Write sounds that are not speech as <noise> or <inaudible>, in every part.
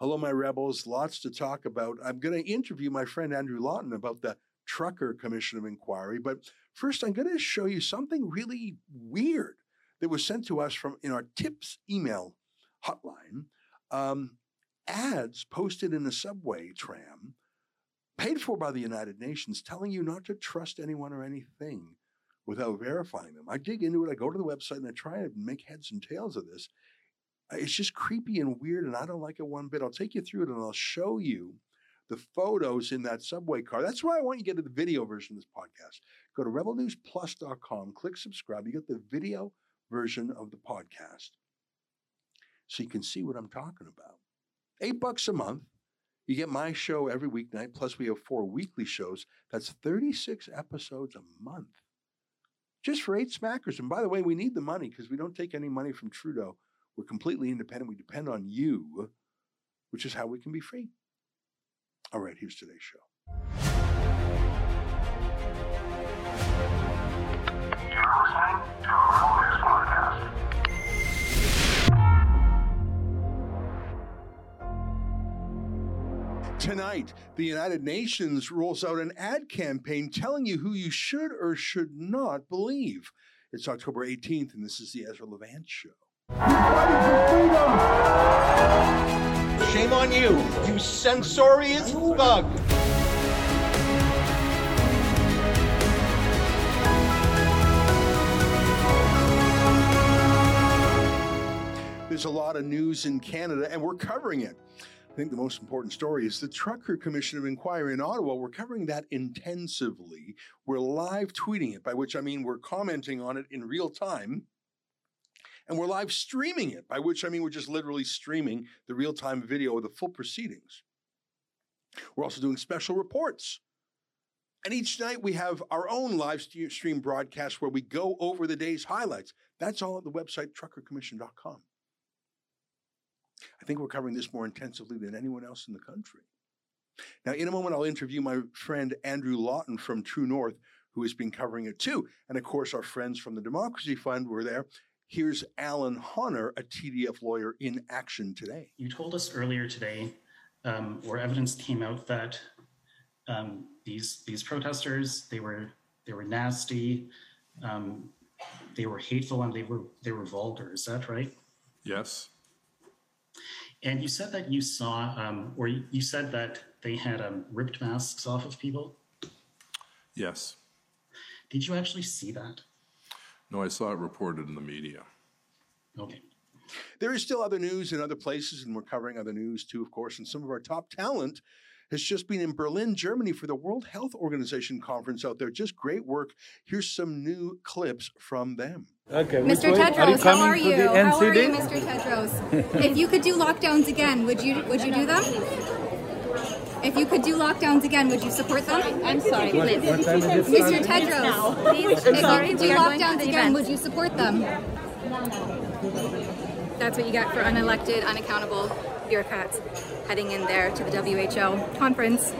Hello, my rebels. Lots to talk about. I'm going to interview my friend Andrew Lawton about the Trucker Commission of Inquiry. But first, I'm going to show you something really weird that was sent to us from in our tips email hotline. Um, ads posted in a subway tram, paid for by the United Nations, telling you not to trust anyone or anything without verifying them. I dig into it. I go to the website and I try to make heads and tails of this. It's just creepy and weird, and I don't like it one bit. I'll take you through it and I'll show you the photos in that subway car. That's why I want you to get to the video version of this podcast. Go to rebelnewsplus.com, click subscribe. You get the video version of the podcast so you can see what I'm talking about. Eight bucks a month. You get my show every weeknight, plus we have four weekly shows. That's 36 episodes a month. Just for eight smackers. And by the way, we need the money because we don't take any money from Trudeau. We're completely independent. We depend on you, which is how we can be free. All right, here's today's show. You're listening to a News Podcast. Tonight, the United Nations rolls out an ad campaign telling you who you should or should not believe. It's October 18th, and this is the Ezra Levant Show. Shame on you, you censorious bug. There's a lot of news in Canada, and we're covering it. I think the most important story is the Trucker Commission of Inquiry in Ottawa. We're covering that intensively. We're live tweeting it, by which I mean we're commenting on it in real time. And we're live streaming it, by which I mean we're just literally streaming the real time video of the full proceedings. We're also doing special reports. And each night we have our own live stream broadcast where we go over the day's highlights. That's all at the website truckercommission.com. I think we're covering this more intensively than anyone else in the country. Now, in a moment, I'll interview my friend Andrew Lawton from True North, who has been covering it too. And of course, our friends from the Democracy Fund were there. Here's Alan Honner, a TDF lawyer in action today. You told us earlier today, um, where evidence came out that um, these these protesters they were they were nasty, um, they were hateful, and they were they were vulgar. Is that right? Yes. And you said that you saw, um, or you you said that they had um, ripped masks off of people. Yes. Did you actually see that? No, I saw it reported in the media. Okay. There is still other news in other places, and we're covering other news too, of course. And some of our top talent has just been in Berlin, Germany for the World Health Organization conference out there. Just great work. Here's some new clips from them. Okay, Mr. which way? Tedros, how are you? How are you, Mr. Tedros? if you could do lockdowns again, would you would you do them? If you could do lockdowns again, would you support them? I'm sorry, What, please. what time is it? Mr. Tedros, Please, if you could do we are going to lockdowns again, event. would you support them? That's what you get for unelected, unaccountable bureaucrats heading in there to the WHO conference,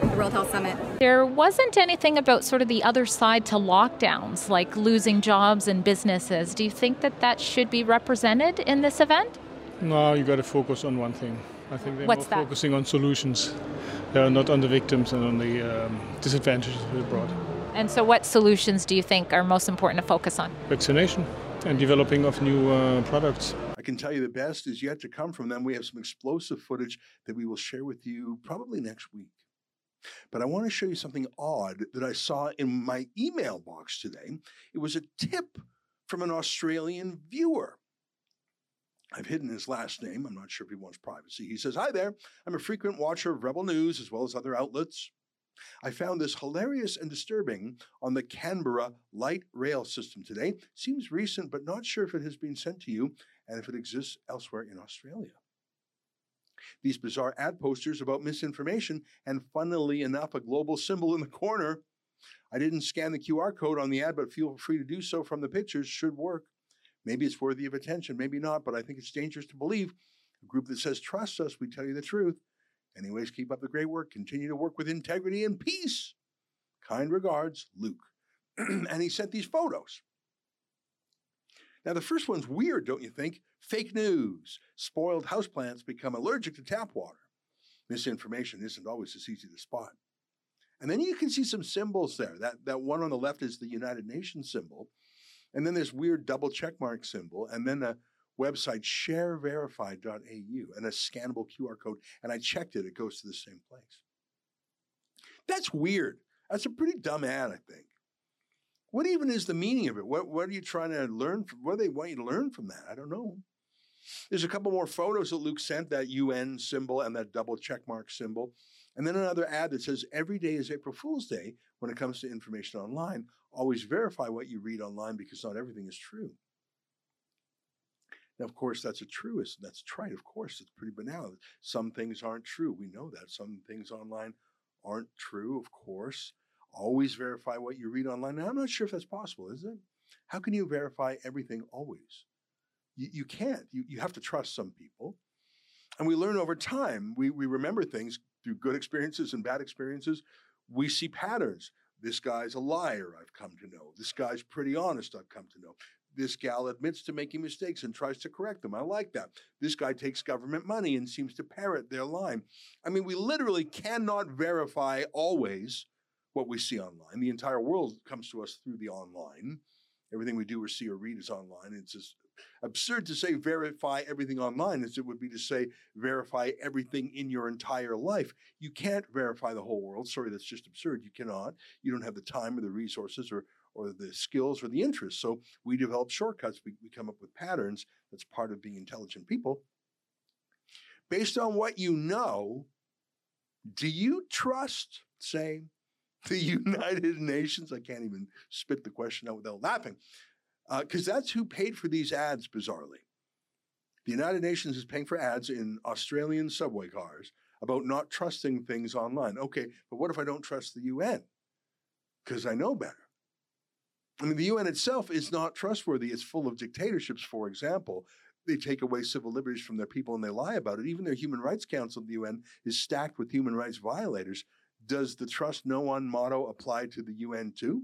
the World Health Summit. There wasn't anything about sort of the other side to lockdowns, like losing jobs and businesses. Do you think that that should be represented in this event? No, you got to focus on one thing. I think they're What's more that? focusing on solutions. They are not on the victims and on the um, disadvantages we brought. And so, what solutions do you think are most important to focus on? Vaccination and developing of new uh, products. I can tell you the best is yet to come from them. We have some explosive footage that we will share with you probably next week. But I want to show you something odd that I saw in my email box today. It was a tip from an Australian viewer. I've hidden his last name. I'm not sure if he wants privacy. He says, Hi there. I'm a frequent watcher of Rebel News as well as other outlets. I found this hilarious and disturbing on the Canberra light rail system today. Seems recent, but not sure if it has been sent to you and if it exists elsewhere in Australia. These bizarre ad posters about misinformation and, funnily enough, a global symbol in the corner. I didn't scan the QR code on the ad, but feel free to do so from the pictures. Should work. Maybe it's worthy of attention, maybe not, but I think it's dangerous to believe a group that says, Trust us, we tell you the truth. Anyways, keep up the great work. Continue to work with integrity and peace. Kind regards, Luke. <clears throat> and he sent these photos. Now, the first one's weird, don't you think? Fake news. Spoiled houseplants become allergic to tap water. Misinformation isn't always as easy to spot. And then you can see some symbols there. That, that one on the left is the United Nations symbol. And then this weird double checkmark symbol. And then a website, shareverify.au, and a scannable QR code. And I checked it, it goes to the same place. That's weird. That's a pretty dumb ad, I think. What even is the meaning of it? What, what are you trying to learn from? What do they want you to learn from that? I don't know. There's a couple more photos that Luke sent, that UN symbol and that double checkmark symbol. And then another ad that says every day is April Fool's Day when it comes to information online. Always verify what you read online because not everything is true. Now, of course, that's a truism. That's trite. Of course, it's pretty banal. Some things aren't true. We know that. Some things online aren't true, of course. Always verify what you read online. Now, I'm not sure if that's possible, is it? How can you verify everything always? You, you can't. You, you have to trust some people. And we learn over time. We, we remember things through good experiences and bad experiences. We see patterns. This guy's a liar, I've come to know. This guy's pretty honest, I've come to know. This gal admits to making mistakes and tries to correct them. I like that. This guy takes government money and seems to parrot their line. I mean, we literally cannot verify always what we see online. The entire world comes to us through the online. Everything we do or see or read is online. It's just absurd to say verify everything online as it would be to say verify everything in your entire life. You can't verify the whole world. Sorry, that's just absurd. You cannot. You don't have the time or the resources or or the skills or the interests. So we develop shortcuts. We, we come up with patterns. That's part of being intelligent people. Based on what you know, do you trust, say, the <laughs> United Nations? I can't even spit the question out without laughing because uh, that's who paid for these ads, bizarrely. The United Nations is paying for ads in Australian subway cars about not trusting things online. Okay, but what if I don't trust the UN? Because I know better. I mean, the UN itself is not trustworthy. It's full of dictatorships, for example. They take away civil liberties from their people and they lie about it. Even their Human Rights Council the UN is stacked with human rights violators. Does the trust no one motto apply to the UN too?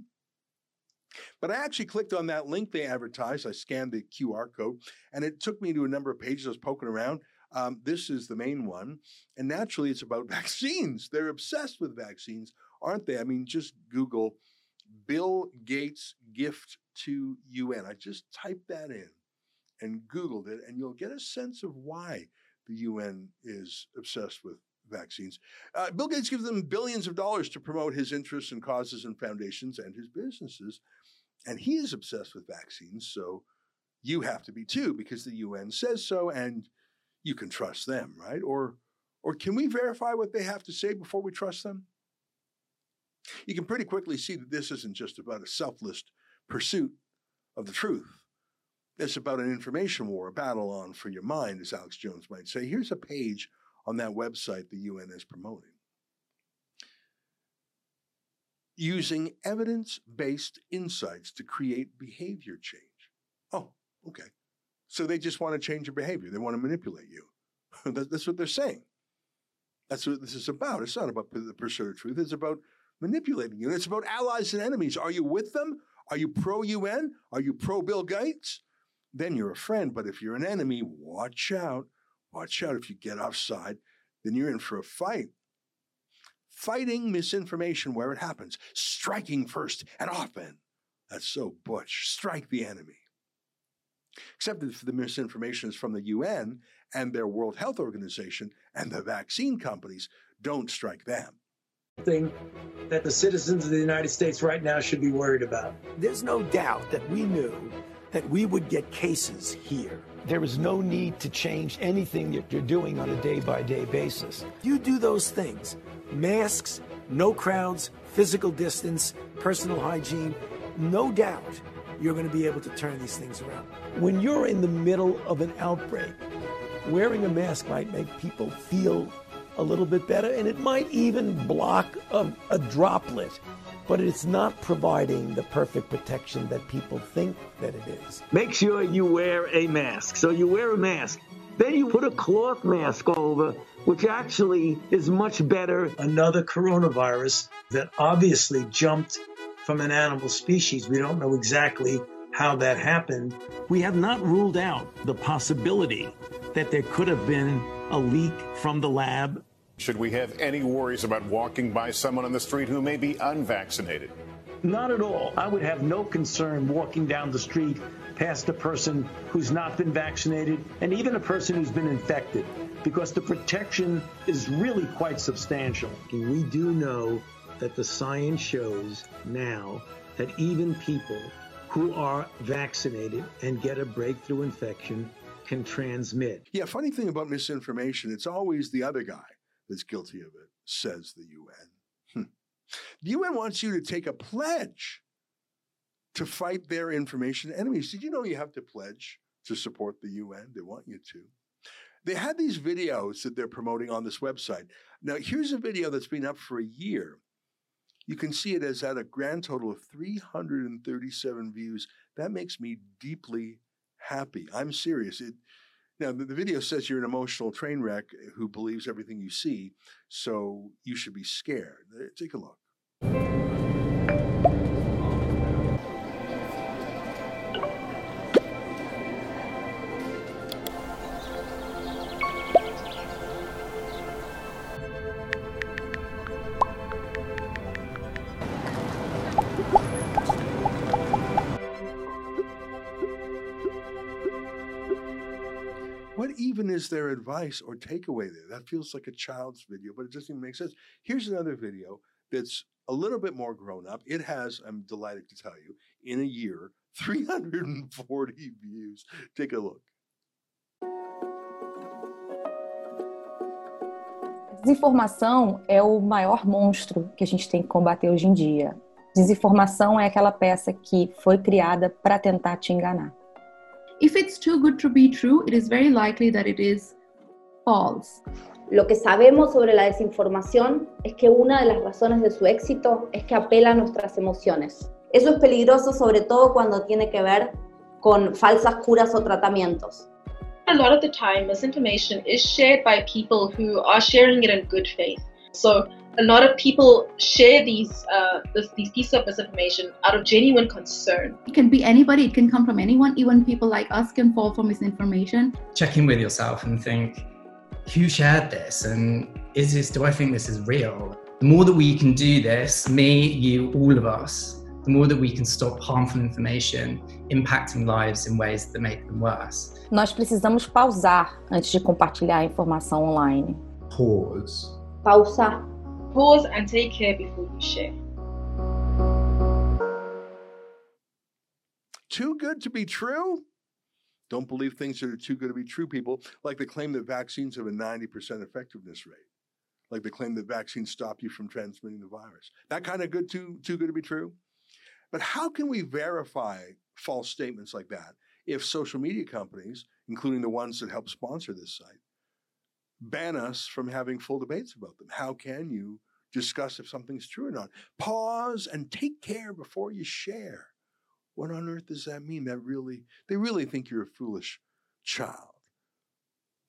But I actually clicked on that link they advertised. I scanned the QR code and it took me to a number of pages. I was poking around. Um, this is the main one. And naturally, it's about <laughs> vaccines. They're obsessed with vaccines, aren't they? I mean, just Google Bill Gates gift to UN. I just typed that in and Googled it, and you'll get a sense of why the UN is obsessed with vaccines. Uh, Bill Gates gives them billions of dollars to promote his interests and causes and foundations and his businesses. And he is obsessed with vaccines. So you have to be too, because the UN says so, and you can trust them, right? Or, or can we verify what they have to say before we trust them? You can pretty quickly see that this isn't just about a selfless pursuit of the truth. It's about an information war, a battle on for your mind, as Alex Jones might say. Here's a page on that website the UN is promoting. Using evidence based insights to create behavior change. Oh, okay. So they just want to change your behavior, they want to manipulate you. <laughs> That's what they're saying. That's what this is about. It's not about the pursuit of truth, it's about manipulating you. It's about allies and enemies. Are you with them? Are you pro UN? Are you pro Bill Gates? Then you're a friend. But if you're an enemy, watch out. Watch out. If you get offside, then you're in for a fight. Fighting misinformation where it happens, striking first and often. That's so butch. Strike the enemy. Except if the misinformation is from the UN and their World Health Organization and the vaccine companies, don't strike them thing that the citizens of the United States right now should be worried about. There's no doubt that we knew that we would get cases here. There is no need to change anything that you're doing on a day by day basis. You do those things masks, no crowds, physical distance, personal hygiene no doubt you're going to be able to turn these things around. When you're in the middle of an outbreak, wearing a mask might make people feel a little bit better, and it might even block a, a, droplet, but it's not providing the perfect protection that people think that it is. Make sure you wear a mask. So you wear a mask. Then you put a cloth mask over, which actually is much better. Another coronavirus that obviously jumped from an animal species. We don't know exactly how that happened, we have not ruled out the possibility that there could have been a leak from the lab. Should we have any worries about walking by someone on the street who may be unvaccinated? Not at all. I would have no concern walking down the street past a person who's not been vaccinated and even a person who's been infected because the protection is really quite substantial. And we do know that the science shows now that even people who are vaccinated and get a breakthrough infection can transmit. Yeah, funny thing about misinformation, it's always the other guy that's guilty of it, says the UN. Hmm. The UN wants you to take a pledge to fight their information enemies. Did you know you have to pledge to support the UN? They want you to. They had these videos that they're promoting on this website. Now, here's a video that's been up for a year. You can see it has had a grand total of 337 views. That makes me deeply happy. I'm serious. It, now, the, the video says you're an emotional train wreck who believes everything you see, so you should be scared. Take a look. Is their advice or takeaway there? That feels like a child's video, but it doesn't even make sense. Here's another video that's a little bit more grown up. It has, I'm delighted to tell you, in a year, <laughs> 340 views. Take a look. Desinformação é o maior monstro que a gente tem que combater hoje em dia. Desinformação é aquela peça que foi criada para tentar te enganar. If it's too good to be true, it is very likely that it is false. Lo que sabemos sobre la desinformación es que una de las razones de su éxito es que apela a nuestras emociones. Eso es peligroso sobre todo cuando tiene que ver con falsas curas o tratamientos. A lot of the time, misinformation is shared by people who are sharing it in good faith. So a lot of people share these uh, this, these pieces of misinformation out of genuine concern. It can be anybody, it can come from anyone. Even people like us can fall for misinformation. check in with yourself and think who shared this and is this do i think this is real the more that we can do this me you all of us the more that we can stop harmful information impacting lives in ways that make them worse Nós precisamos pausar antes de compartilhar a informação online. pause Pausa. Pause and take care before you share. Too good to be true? Don't believe things that are too good to be true, people, like the claim that vaccines have a 90% effectiveness rate, like the claim that vaccines stop you from transmitting the virus. That kind of good too too good to be true? But how can we verify false statements like that if social media companies, including the ones that help sponsor this site, ban us from having full debates about them? How can you discuss if something's true or not? Pause and take care before you share. What on earth does that mean? That really, they really think you're a foolish child.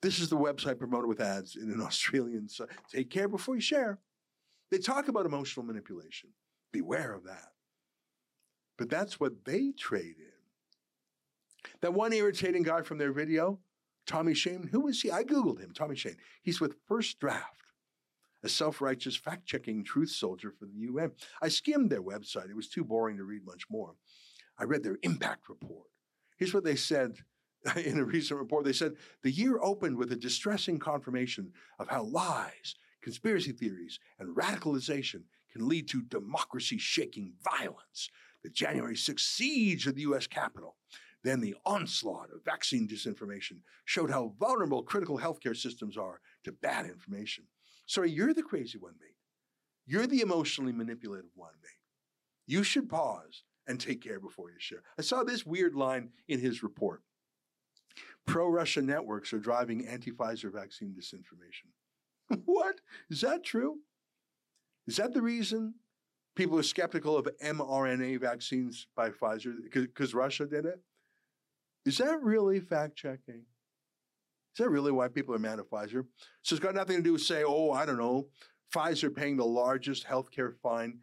This is the website promoted with ads in an <laughs> Australian site. Take care before you share. They talk about emotional manipulation. Beware of that. But that's what they trade in. That one irritating guy from their video, Tommy Shane, who is he? I Googled him, Tommy Shane. He's with First Draft, a self righteous fact checking truth soldier for the UN. I skimmed their website. It was too boring to read much more. I read their impact report. Here's what they said <laughs> in a recent report. They said the year opened with a distressing confirmation of how lies, conspiracy theories, and radicalization can lead to democracy shaking violence. The January 6th siege of the US Capitol, then the onslaught of vaccine disinformation showed how vulnerable critical healthcare systems are to bad information. Sorry, you're the crazy one, mate. You're the emotionally manipulative one, mate. You should pause and take care before you share. I saw this weird line in his report. Pro Russia networks are driving anti Pfizer vaccine disinformation. <laughs> what? Is that true? Is that the reason people are skeptical of mRNA vaccines by Pfizer? Because Russia did it? Is that really fact checking? Is that really why people are mad at Pfizer? So it's got nothing to do with say, oh, I don't know, Pfizer paying the largest healthcare fine,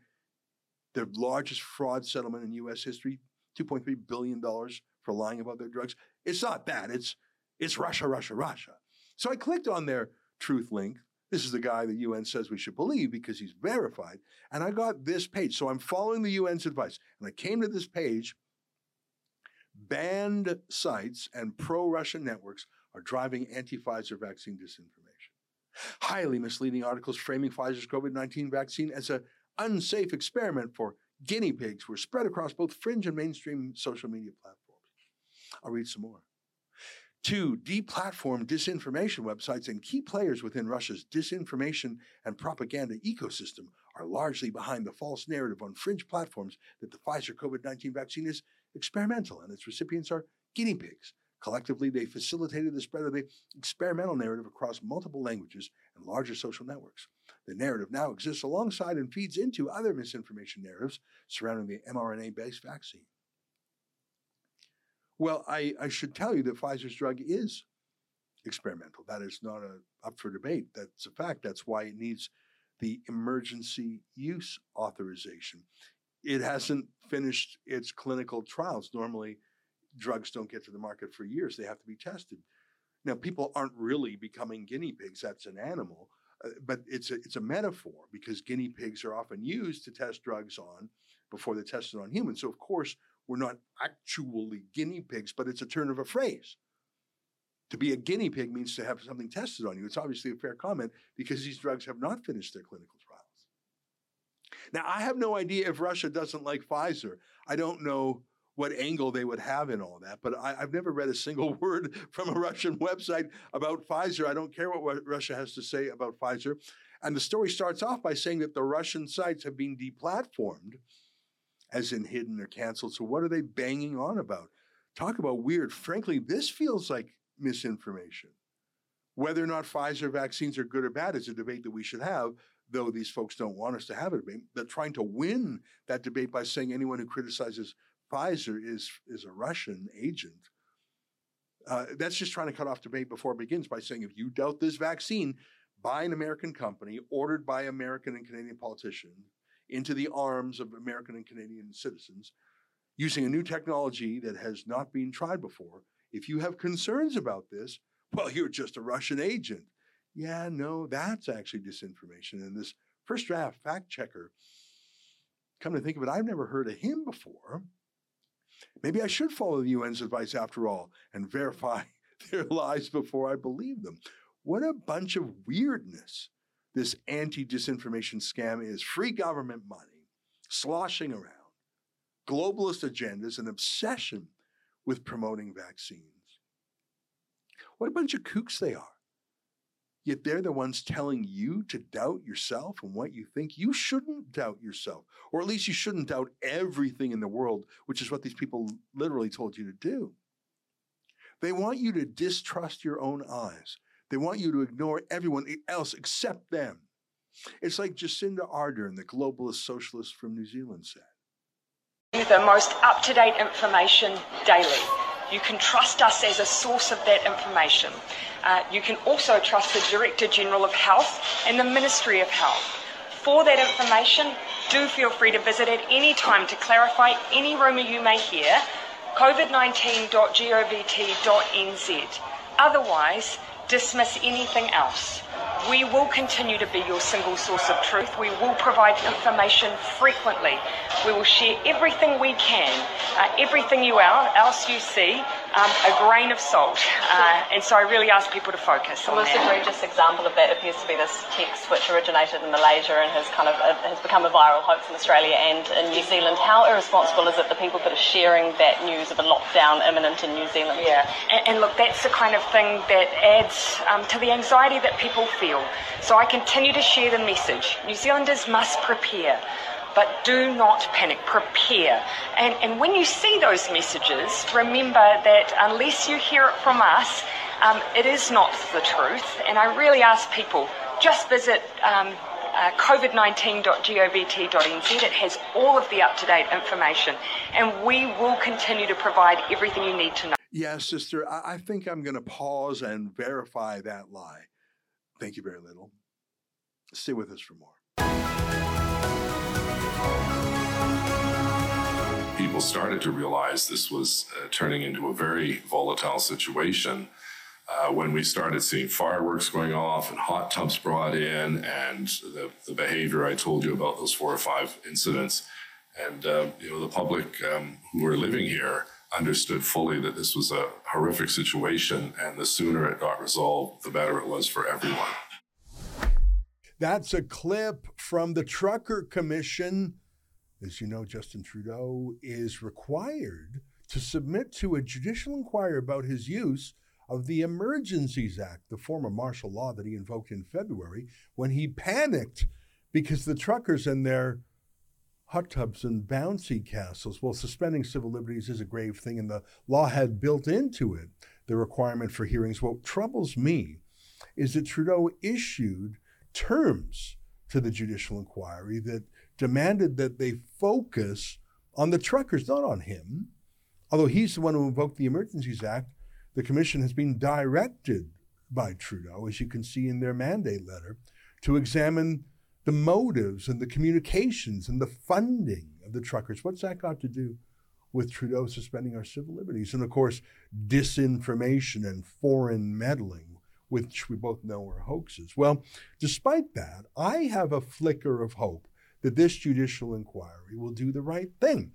the largest fraud settlement in U.S. history, $2.3 billion for lying about their drugs. It's not that. It's it's Russia, Russia, Russia. So I clicked on their truth link. This is the guy the UN says we should believe because he's verified. And I got this page. So I'm following the UN's advice. And I came to this page. Banned sites and pro Russian networks are driving anti Pfizer vaccine disinformation. Highly misleading articles framing Pfizer's COVID 19 vaccine as an unsafe experiment for guinea pigs were spread across both fringe and mainstream social media platforms. I'll read some more. Two, deplatform disinformation websites and key players within Russia's disinformation and propaganda ecosystem are largely behind the false narrative on fringe platforms that the Pfizer COVID 19 vaccine is experimental and its recipients are guinea pigs. Collectively, they facilitated the spread of the experimental narrative across multiple languages and larger social networks. The narrative now exists alongside and feeds into other misinformation narratives surrounding the mRNA based vaccine. Well, I, I should tell you that Pfizer's drug is experimental. That is not a, up for debate. That's a fact. That's why it needs the emergency use authorization. It hasn't finished its clinical trials. Normally, drugs don't get to the market for years, they have to be tested. Now, people aren't really becoming guinea pigs, that's an animal. Uh, but it's a, it's a metaphor because guinea pigs are often used to test drugs on before they're tested on humans. So, of course, we're not actually guinea pigs, but it's a turn of a phrase. To be a guinea pig means to have something tested on you. It's obviously a fair comment because these drugs have not finished their clinical. Now, I have no idea if Russia doesn't like Pfizer. I don't know what angle they would have in all that, but I, have never read a single <laughs> word from a Russian website about Pfizer. I don't care what Russia has to say about Pfizer. And the story starts off by saying that the Russian sites have been deplatformed as in hidden or canceled. So what are they banging on about? Talk about weird. Frankly, this feels like misinformation. Whether or not Pfizer vaccines are good or bad is a debate that we should have, though these folks don't want us to have a debate. They're trying to win that debate by saying anyone who criticizes Pfizer is, is a Russian agent. Uh, that's just trying to cut off debate before it begins by saying if you doubt this vaccine by an American company, ordered by American and Canadian politicians, into the arms of American and Canadian citizens using a new technology that has not been tried before. If you have concerns about this, well, you're just a Russian agent. Yeah, no, that's actually disinformation. And this first draft fact checker, come to think of it, I've never heard of him before. Maybe I should follow the UN's advice after all and verify <laughs> their lies before I believe them. What a bunch of weirdness this anti disinformation scam is free government money sloshing around, globalist agendas, and obsession with promoting vaccines. What a bunch of kooks they are. Yet they're the ones telling you to doubt yourself and what you think. You shouldn't doubt yourself, or at least you shouldn't doubt everything in the world, which is what these people literally told you to do. They want you to distrust your own eyes they want you to ignore everyone else except them. It's like Jacinda Ardern, the globalist socialist from New Zealand, said. The most up to date information daily. You can trust us as a source of that information. Uh, you can also trust the Director General of Health and the Ministry of Health. For that information, do feel free to visit at any time to clarify any rumour you may hear. COVID19.govt.nz. Otherwise, dismiss anything else. We will continue to be your single source of truth. We will provide information frequently. We will share everything we can, uh, everything you are, else you see, um, a grain of salt. Uh, and so I really ask people to focus. The most egregious example of that appears to be this text which originated in Malaysia and has kind of uh, has become a viral hoax in Australia and in New Zealand. How irresponsible is it the people that are sharing that news of a lockdown imminent in New Zealand? Yeah, and, and look, that's the kind of thing that adds um, to the anxiety that people feel. So I continue to share the message. New Zealanders must prepare but do not panic, prepare. And, and when you see those messages, remember that unless you hear it from us, um, it is not the truth. And I really ask people just visit um, uh, covid19.govt.nz. It has all of the up to date information, and we will continue to provide everything you need to know. Yeah, sister, I, I think I'm going to pause and verify that lie. Thank you very little. Stay with us for more. People started to realize this was uh, turning into a very volatile situation uh, when we started seeing fireworks going off and hot tubs brought in and the, the behavior I told you about those four or five incidents. And, uh, you know, the public um, who were living here understood fully that this was a horrific situation. And the sooner it got resolved, the better it was for everyone. That's a clip from the Trucker Commission. As you know, Justin Trudeau is required to submit to a judicial inquiry about his use of the Emergencies Act, the form of martial law that he invoked in February when he panicked because the truckers and their hot tubs and bouncy castles. Well, suspending civil liberties is a grave thing, and the law had built into it the requirement for hearings. What troubles me is that Trudeau issued terms to the judicial inquiry that demanded that they focus on the truckers, not on him. Although he's the one who invoked the Emergencies Act, the commission has been directed by Trudeau, as you can see in their mandate letter, to examine the motives and the communications and the funding of the truckers. What's that got to do with Trudeau suspending our civil liberties? And of course, disinformation and foreign meddling, which we both know are hoaxes. Well, despite that, I have a flicker of hope that this judicial inquiry will do the right thing.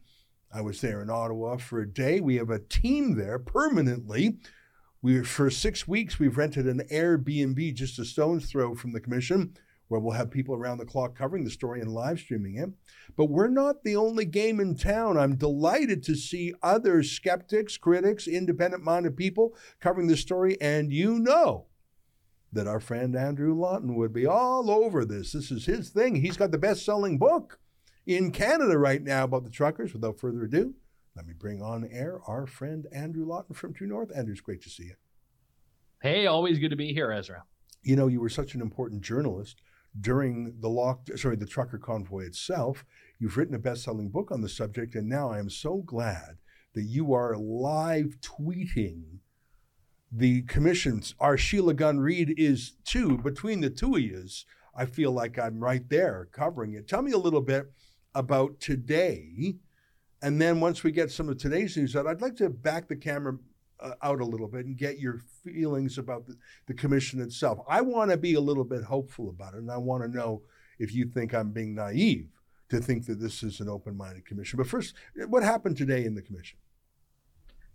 I was there in Ottawa for a day. We have a team there permanently. We, for six weeks, we've rented an Airbnb just a stone's throw from the commission where we'll have people around the clock covering the story and live streaming it. But we're not the only game in town. I'm delighted to see other skeptics, critics, independent minded people covering the story. And you know that our friend Andrew Lawton would be all over this. This is his thing. He's got the best selling book in Canada right now about the truckers. Without further ado, let me bring on air our friend Andrew Lawton from True North. Andrew's great to see you. Hey, always good to be here, Ezra. You know, you were such an important journalist during the lock sorry the trucker convoy itself you've written a best-selling book on the subject and now i am so glad that you are live tweeting the commissions our sheila gunn reid is too between the two of yous i feel like i'm right there covering it tell me a little bit about today and then once we get some of today's news out i'd like to back the camera uh, out a little bit and get your feelings about the, the commission itself. I want to be a little bit hopeful about it, and I want to know if you think I'm being naive to think that this is an open minded commission. But first, what happened today in the commission?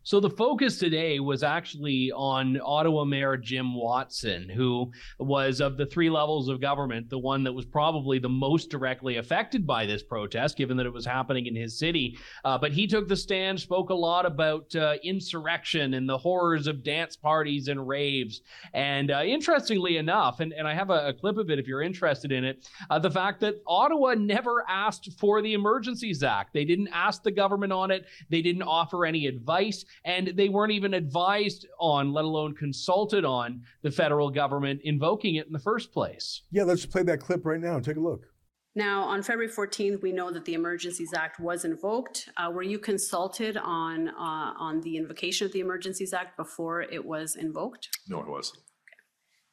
So the focus today was actually on Ottawa Mayor Jim Watson, who was of the three levels of government, the one that was probably the most directly affected by this protest, given that it was happening in his city. Uh, but he took the stand, spoke a lot about uh, insurrection and the horrors of dance parties and raves. And uh, interestingly enough, and, and I have a, a, clip of it if you're interested in it, uh, the fact that Ottawa never asked for the Emergencies Act. They didn't ask the government on it. They didn't offer any advice and they weren't even advised on, let alone consulted on, the federal government invoking it in the first place. Yeah, let's play that clip right now and take a look. Now, on February 14th, we know that the Emergencies Act was invoked. Uh, were you consulted on uh, on the invocation of the Emergencies Act before it was invoked? No, I wasn't. Okay.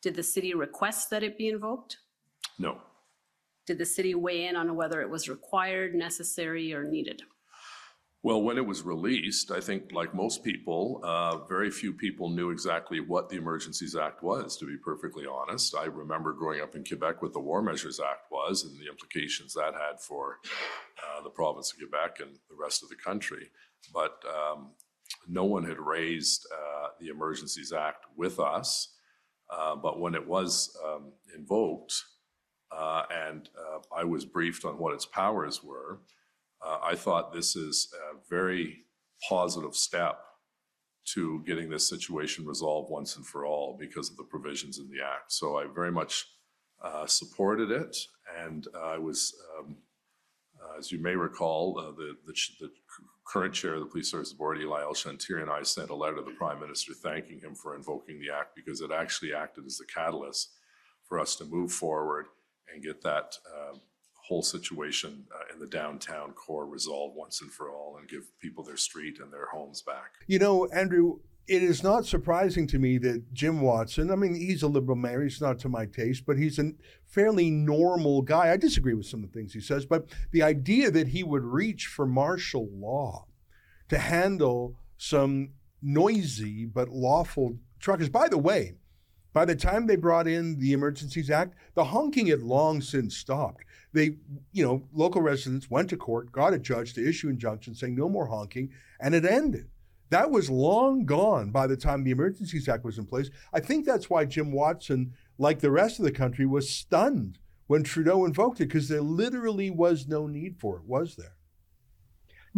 Did the city request that it be invoked? No. Did the city weigh in on whether it was required, necessary, or needed? Well, when it was released, I think, like most people, uh, very few people knew exactly what the Emergencies Act was, to be perfectly honest. I remember growing up in Quebec what the War Measures Act was and the implications that had for uh, the province of Quebec and the rest of the country. But um, no one had raised uh, the Emergencies Act with us. Uh, but when it was um, invoked uh, and uh, I was briefed on what its powers were, uh, I thought this is a very positive step to getting this situation resolved once and for all because of the provisions in the act. So I very much uh, supported it, and uh, I was, um, uh, as you may recall, uh, the, the, the, current chair of the Police Service Board, Eli El-Chantiry, and I sent a letter to the Prime Minister thanking him for invoking the act because it actually acted as the catalyst for us to move forward and get that um, whole situation uh, in the downtown core resolved once and for all and give people their street and their homes back. You know, Andrew, it is not surprising to me that Jim Watson, I mean, he's a liberal mayor, he's not to my taste, but he's a fairly normal guy. I disagree with some of the things he says, but the idea that he would reach for martial law to handle some noisy but lawful truckers. By the way, by the time they brought in the Emergencies Act, the honking had long since stopped. They, you know, local residents went to court, got a judge to issue injunctions saying no more honking, and it ended. That was long gone by the time the Emergencies Act was in place. I think that's why Jim Watson, like the rest of the country, was stunned when Trudeau invoked it because there literally was no need for it, was there?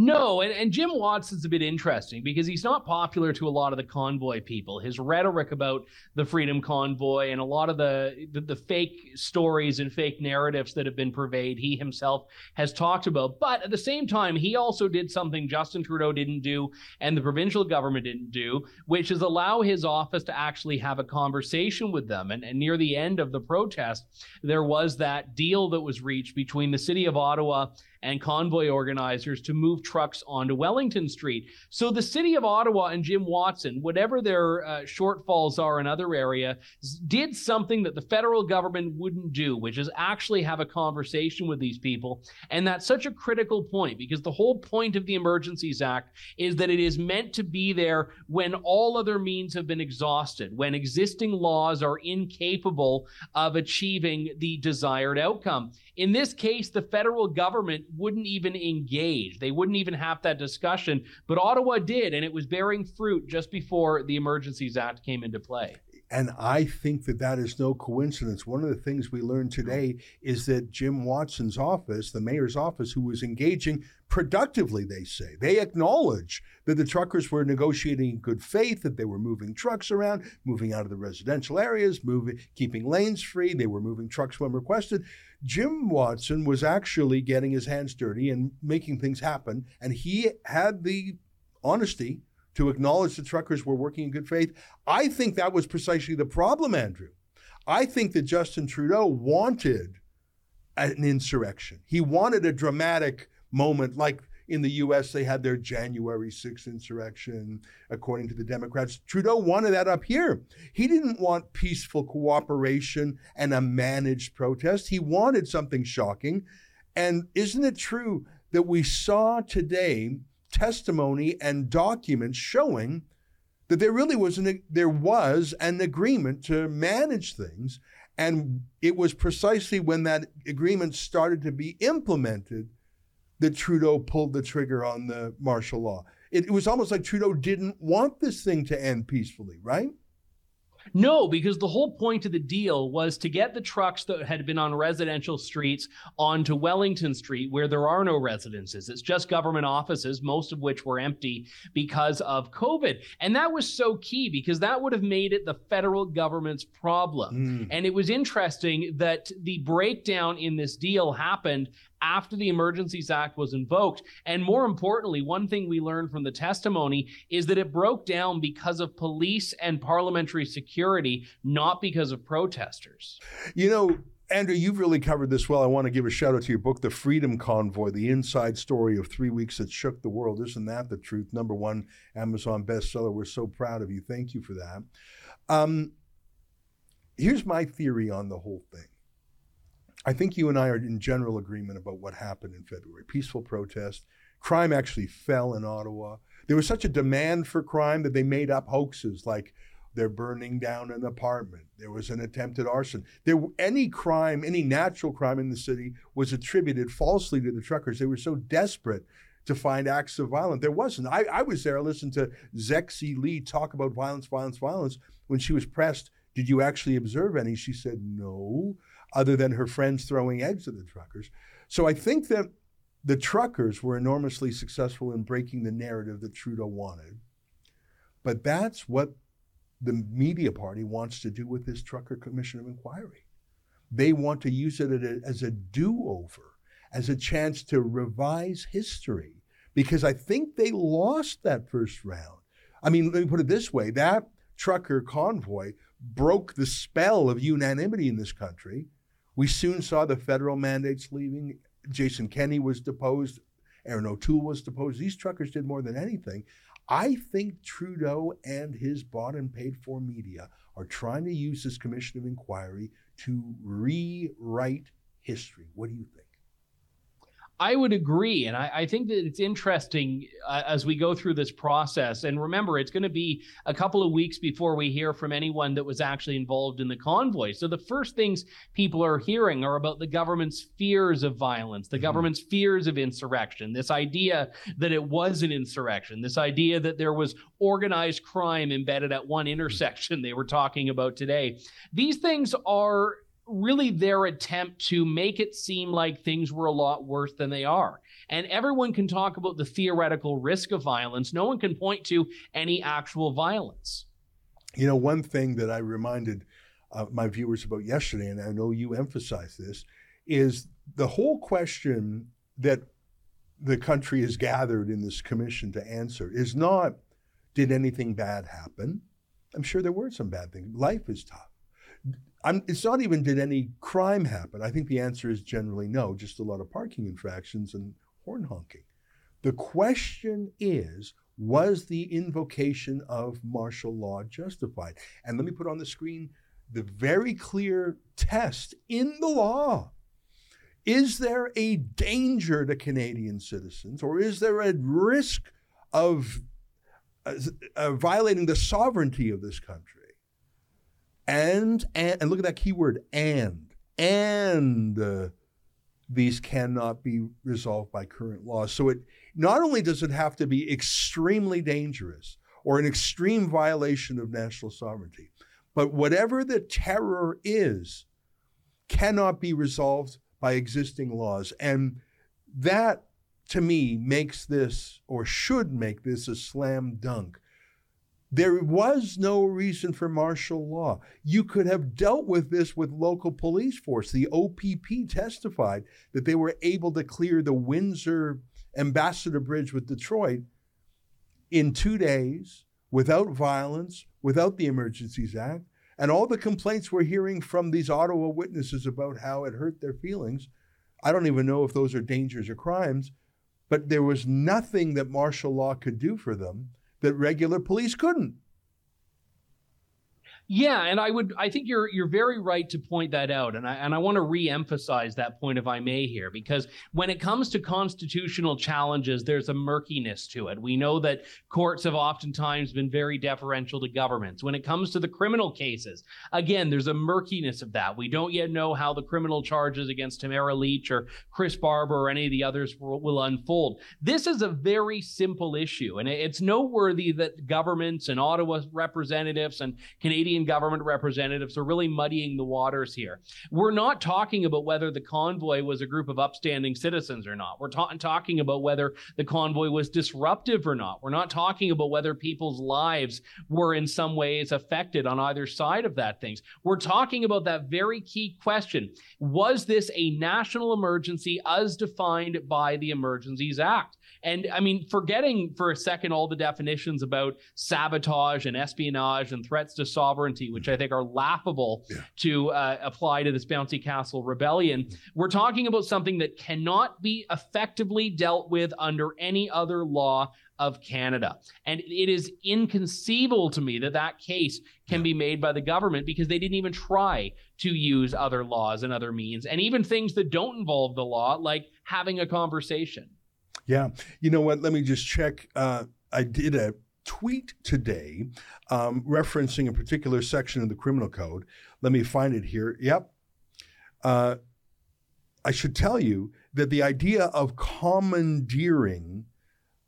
No, and, and Jim Watson's a bit interesting because he's not popular to a lot of the convoy people. His rhetoric about the Freedom Convoy and a lot of the, the, the fake stories and fake narratives that have been purveyed, he himself has talked about. But at the same time, he also did something Justin Trudeau didn't do and the provincial government didn't do, which is allow his office to actually have a conversation with them. And, and near the end of the protest, there was that deal that was reached between the city of Ottawa and convoy organizers to move trucks onto Wellington Street. So the city of Ottawa and Jim Watson, whatever their uh, shortfalls are in other areas, did something that the federal government wouldn't do, which is actually have a conversation with these people. And that's such a critical point because the whole point of the Emergencies Act is that it is meant to be there when all other means have been exhausted, when existing laws are incapable of achieving the desired outcome. In this case, the federal government wouldn't even engage. They wouldn't even have that discussion. But Ottawa did, and it was bearing fruit just before the Emergencies Act came into play. And I think that that is no coincidence. One of the things we learned today is that Jim Watson's office, the mayor's office, who was engaging productively, they say, they acknowledge that the truckers were negotiating in good faith, that they were moving trucks around, moving out of the residential areas, moving, keeping lanes free. They were moving trucks when requested. Jim Watson was actually getting his hands dirty and making things happen. And he had the honesty to acknowledge the truckers were working in good faith. I think that was precisely the problem, Andrew. I think that Justin Trudeau wanted an insurrection. He wanted a dramatic moment like in the US, they had their January 6th insurrection, according to the Democrats. Trudeau wanted that up here. He didn't want peaceful cooperation and a managed protest. He wanted something shocking. And isn't it true that we saw today testimony and documents showing that there really was an, there was an agreement to manage things and it was precisely when that agreement started to be implemented that Trudeau pulled the trigger on the martial law. It, it was almost like Trudeau didn't want this thing to end peacefully, right? No, because the whole point of the deal was to get the trucks that had been on residential streets onto Wellington Street, where there are no residences. It's just government offices, most of which were empty because of COVID. And that was so key because that would have made it the federal government's problem. Mm. And it was interesting that the breakdown in this deal happened after the Emergencies Act was invoked. And more importantly, one thing we learned from the testimony is that it broke down because of police and parliamentary security, not because of protesters. You know, Andrew, you've really covered this well. I want to give a shout out to your book, The Freedom Convoy, the inside story of three weeks that shook the world. Isn't that the truth? Number one Amazon bestseller. We're so proud of you. Thank you for that. Um, here's my theory on the whole thing. I think you and I are in general agreement about what happened in February. Peaceful protest. Crime actually fell in Ottawa. There was such a demand for crime that they made up hoaxes like they're burning down an apartment. There was an attempted arson. There any crime, any natural crime in the city was attributed falsely to the truckers. They were so desperate to find acts of violence. There wasn't. I, I was there. I listened to Zexi Li talk about violence, violence, violence. When she was pressed, did you actually observe any? She said, no other than her friends throwing eggs at the truckers. So I think that the truckers were enormously successful in breaking the narrative that Trudeau wanted. But that's what the media party wants to do with this Trucker Commission of Inquiry. They want to use it as a do over, as a chance to revise history, because I think they lost that first round. I mean, let me put it this way that trucker convoy broke the spell of unanimity in this country we soon saw the federal mandates leaving. Jason Kenney was deposed. Erin O'Toole was deposed. These truckers did more than anything. I think Trudeau and his bought and paid for media are trying to use this commission of inquiry to rewrite history. What do you think? I would agree. And I, I think that it's interesting uh, as we go through this process. And remember, it's going to be a couple of weeks before we hear from anyone that was actually involved in the convoy. So the first things people are hearing are about the government's fears of violence, the mm-hmm. government's fears of insurrection, this idea that it was an insurrection, this idea that there was organized crime embedded at one intersection <laughs> they were talking about today. These things are really their attempt to make it seem like things were a lot worse than they are. And everyone can talk about the theoretical risk of violence. No one can point to any actual violence. You know, one thing that I reminded uh, my viewers about yesterday, and I know you emphasize this, is the whole question that the country has gathered in this commission to answer is not did anything bad happen? I'm sure there were some bad things. Life is tough. I'm, it's not even did any crime happen. I think the answer is generally no, just a lot of parking infractions and horn honking. The question is was the invocation of martial law justified? And let me put on the screen the very clear test in the law. Is there a danger to Canadian citizens, or is there a risk of uh, uh, violating the sovereignty of this country? And and, and look at that keyword and and uh, these cannot be resolved by current law. So it not only does it have to be extremely dangerous or an extreme violation of national sovereignty, but whatever the terror is cannot be resolved by existing laws. And that to me makes this or should make this a slam dunk there was no reason for martial law. You could have dealt with this with local police force. The OPP testified that they were able to clear the Windsor Ambassador Bridge with Detroit in two days without violence, without the Emergencies Act. And all the complaints we're hearing from these Ottawa witnesses about how it hurt their feelings, I don't even know if those are dangers or crimes, but there was nothing that martial law could do for them that regular police couldn't. Yeah, and I would I think you're you're very right to point that out and I and I want to re-emphasize that point if I may here because when it comes to constitutional challenges there's a murkiness to it. We know that courts have oftentimes been very deferential to governments. When it comes to the criminal cases, again, there's a murkiness of that. We don't yet know how the criminal charges against Tamara Lich or Chris Barber or any of the others will, will unfold. This is a very simple issue and it's noteworthy that governments and Ottawa representatives and Canadian Canadian government representatives are really muddying the waters here. We're not talking about whether the convoy was a group of upstanding citizens or not. We're ta- talking about whether the convoy was disruptive or not. We're not talking about whether people's lives were in some ways affected on either side of that things. We're talking about that very key question. Was this a national emergency as defined by the Emergencies Act? And I mean, forgetting for a second all the definitions about sabotage and espionage and threats to sovereignty, which I think are laughable yeah. to uh, apply to this bouncy castle rebellion, we're talking about something that cannot be effectively dealt with under any other law of Canada. And it is inconceivable to me that that case can be made by the government because they didn't even try to use other laws and other means, and even things that don't involve the law, like having a conversation. Yeah. You know what? Let me just check. Uh, I did a tweet today um, referencing a particular section of the criminal code. Let me find it here. Yep. Uh, I should tell you that the idea of commandeering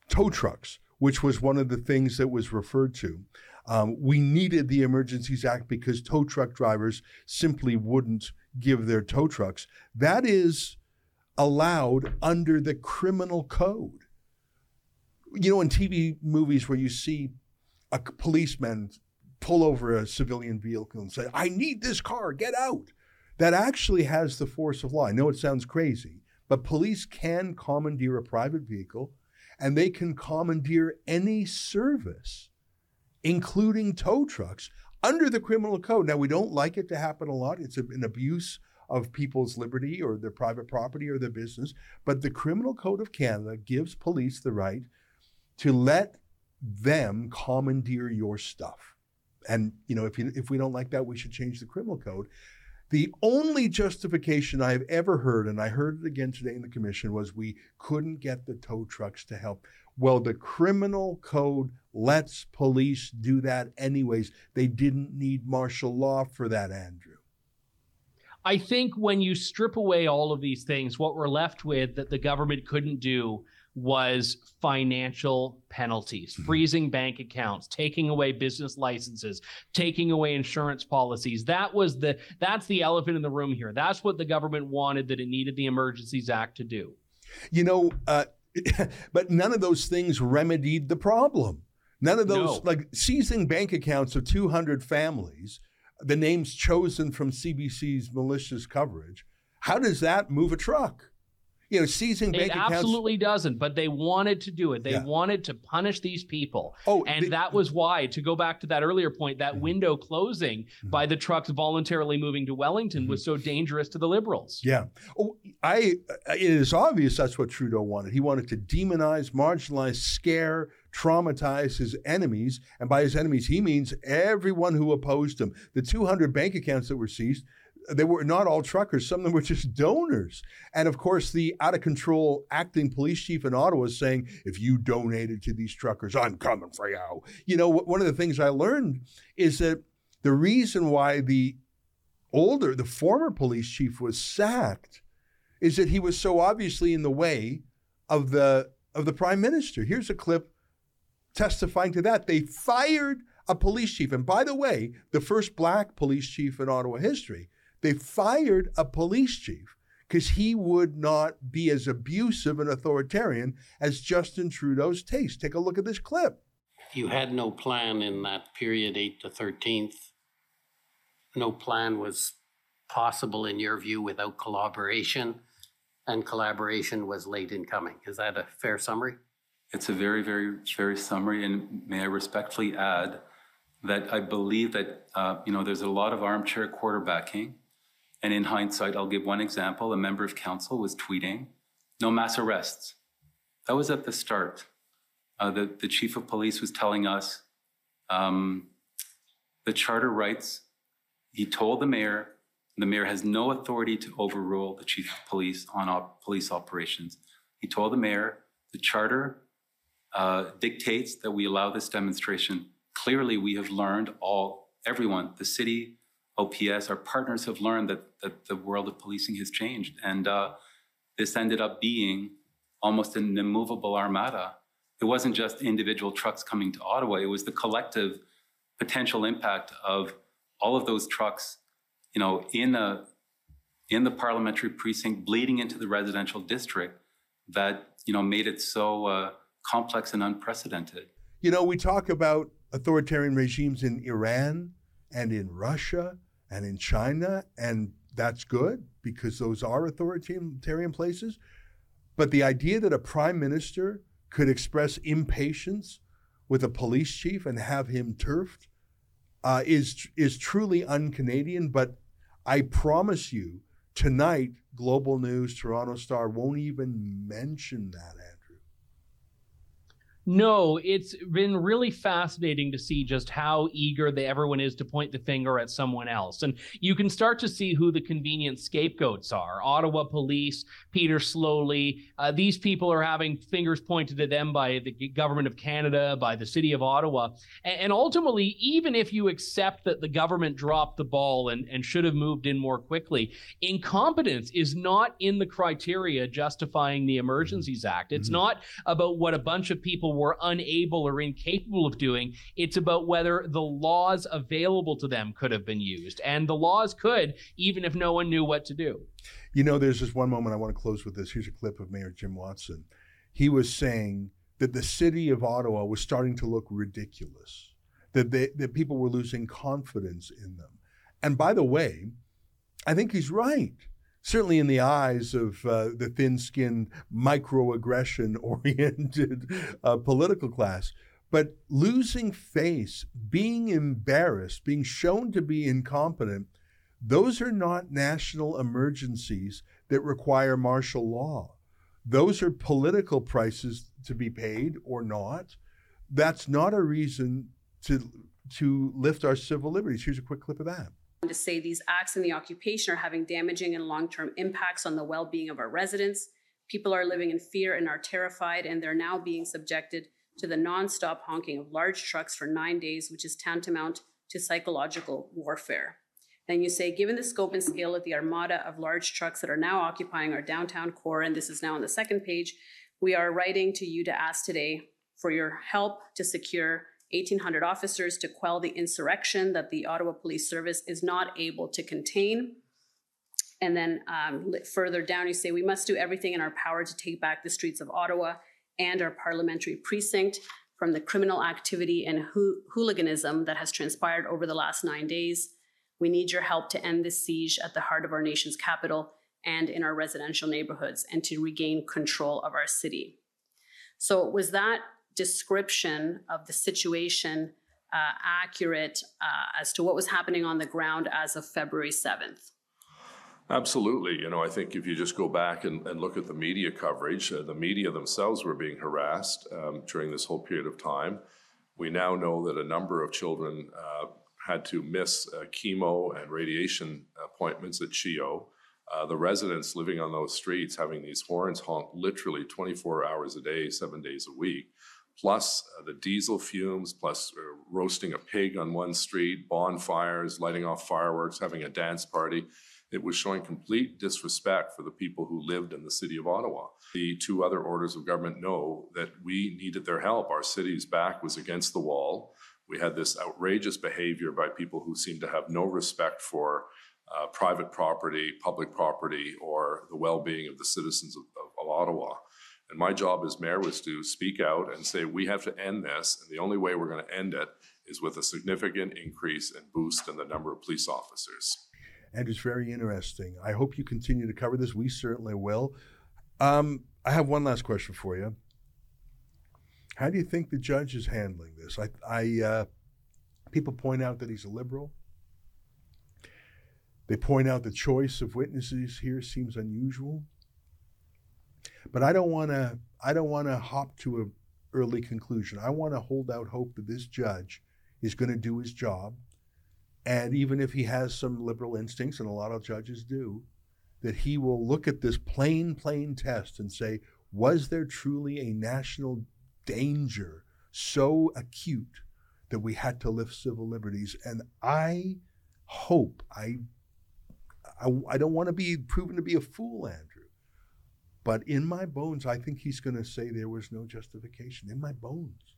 tow trucks, which was one of the things that was referred to, um, we needed the Emergencies Act because tow truck drivers simply wouldn't give their tow trucks. That is allowed under the criminal code. You know, in TV movies where you see a policeman pull over a civilian vehicle and say, I need this car, get out. That actually has the force of law. I know it sounds crazy, but police can commandeer a private vehicle and they can commandeer any service, including tow trucks, under the criminal code. Now, we don't like it to happen a lot. It's an abuse of people's liberty or their private property or their business. But the Criminal Code of Canada gives police the right to let them commandeer your stuff. And you know, if you, if we don't like that, we should change the criminal code. The only justification I've ever heard, and I heard it again today in the commission, was we couldn't get the tow trucks to help. Well, the criminal code lets police do that anyways. They didn't need martial law for that, Andrew. I think when you strip away all of these things, what we're left with that the government couldn't do was financial penalties, Mm-hmm. freezing bank accounts, taking away business licenses, taking away insurance policies. That was the that's the elephant in the room here. That's what the government wanted that it needed the Emergencies Act to do. You know, uh, <laughs> but none of those things remedied the problem. None of those, No. like seizing bank accounts of 200 families, the names chosen from CBC's malicious coverage. How does that move a truck? You know, seizing bank It accounts. absolutely doesn't, but they wanted to do it. They Yeah. wanted to punish these people. Oh, and that was why, to go back to that earlier point, that Mm-hmm. window closing by the trucks voluntarily moving to Wellington was so dangerous to the Liberals. Yeah. Oh, I. It is obvious that's what Trudeau wanted. He wanted to demonize, marginalize, scare, traumatize his enemies, and by his enemies he means everyone who opposed him. The 200 bank accounts that were seized. They were not all truckers. Some of them were just <laughs> donors. And of course, the out of control acting police chief in Ottawa is saying, if you donated to these truckers, I'm coming for you. You know, one of the things I learned is that the reason why the older, the former police chief was sacked is that he was so obviously in the way of the of the prime minister. Here's a clip testifying to that. They fired a police chief, and by the way, the first black police chief in Ottawa history. They fired a police chief because he would not be as abusive and authoritarian as Justin Trudeau's taste. Take a look at this clip. You had no plan in that period, 8 to 13th. No plan was possible in your view without collaboration, and collaboration was late in coming. Is that a fair summary? It's a very, very, very summary, and may I respectfully add that I believe that, uh, you know, there's a lot of armchair quarterbacking. And in hindsight, I'll give one example. A member of council was tweeting, no mass arrests. That was at the start. Uh, the, the chief of police was telling us um, the charter rights. he told the mayor, the mayor has no authority to overrule the chief of police on op- police operations. He told the mayor, the charter uh, dictates that we allow this demonstration. Clearly, we have learned all, everyone, the city, OPS, our partners have learned that, that the world of policing has changed. And uh, this ended up being almost an immovable armada. It wasn't just individual trucks coming to Ottawa, it was the collective potential impact of all of those trucks, you know, in a in the parliamentary precinct bleeding into the residential district that, you know, made it so uh, complex and unprecedented. You know, we talk about authoritarian regimes in Iran and in Russia and in China, and that's good because those are authoritarian places. But the idea that a prime minister could express impatience with a police chief and have him turfed uh, is is truly un-Canadian. But I promise you, tonight, Global News, Toronto Star won't even mention that. No, it's been really fascinating to see just how eager the, everyone is to point the finger at someone else. And you can start to see who the convenient scapegoats are. Ottawa police, Peter Sloly. Uh, these people are having fingers pointed at them by the government of Canada, by the city of Ottawa. And, and ultimately, even if you accept that the government dropped the ball and, and should have moved in more quickly, incompetence is not in the criteria justifying the Emergencies Act. It's not about what a bunch of people were unable or incapable of doing. It's about whether the laws available to them could have been used. And the laws could, even if no one knew what to do. You know, there's this one moment I want to close with this. Here's a clip of Mayor Jim Watson. He was saying that the city of Ottawa was starting to look ridiculous, that, they, that people were losing confidence in them. And by the way, I think he's right. Certainly, in the eyes of uh, the thin skinned, microaggression <laughs> oriented uh, political class. But losing face, being embarrassed, being shown to be incompetent, those are not national emergencies that require martial law. Those are political prices to be paid or not. that's not a reason to to lift our civil liberties. Here's a quick clip of that. To say these acts in the occupation are having damaging and long term impacts on the well being of our residents. People are living in fear and are terrified, and they're now being subjected to the nonstop honking of large trucks for nine days, which is tantamount to psychological warfare. Then you say, given the scope and scale of the armada of large trucks that are now occupying our downtown core, and this is now on the second page, we are writing to you to ask today for your help to secure 1,800 officers to quell the insurrection that the Ottawa Police Service is not able to contain. And then um, further down, you say, we must do everything in our power to take back the streets of Ottawa and our parliamentary precinct from the criminal activity and hooliganism that has transpired over the last nine days. We need your help to end this siege at the heart of our nation's capital and in our residential neighborhoods and to regain control of our city. So, was that description of the situation uh, accurate uh, as to what was happening on the ground as of February 7th? Absolutely. You know, I think if you just go back and, and look at the media coverage, uh, the media themselves were being harassed um, during this whole period of time. We now know that a number of children uh, had to miss uh, chemo and radiation appointments at CHEO. Uh, the residents living on those streets having these horns honk literally 24 hours a day, seven days a week, plus uh, the diesel fumes, plus uh, roasting a pig on one street, bonfires, lighting off fireworks, having a dance party. It was showing complete disrespect for the people who lived in the city of Ottawa. The two other orders of government know that we needed their help. Our city's back was against the wall. We had this outrageous behavior by people who seemed to have no respect for uh, private property, public property, or the well-being of the citizens of, of, of Ottawa. And my job as mayor was to speak out and say, we have to end this. And the only way we're going to end it is with a significant increase and boost in the number of police officers. And it's very interesting. I hope you continue to cover this. We certainly will. Um, I have one last question for you. How do you think the judge is handling this? I, I uh, people point out that he's a liberal. They point out the choice of witnesses here seems unusual. But I don't want to I don't want to hop to an early conclusion. I want to hold out hope that this judge is going to do his job. And even if he has some liberal instincts, and a lot of judges do, that he will look at this plain, plain test and say, was there truly a national danger so acute that we had to lift civil liberties? And I hope, I I, I don't want to be proven to be a fool, Andrew. But in my bones, I think he's going to say there was no justification. In my bones.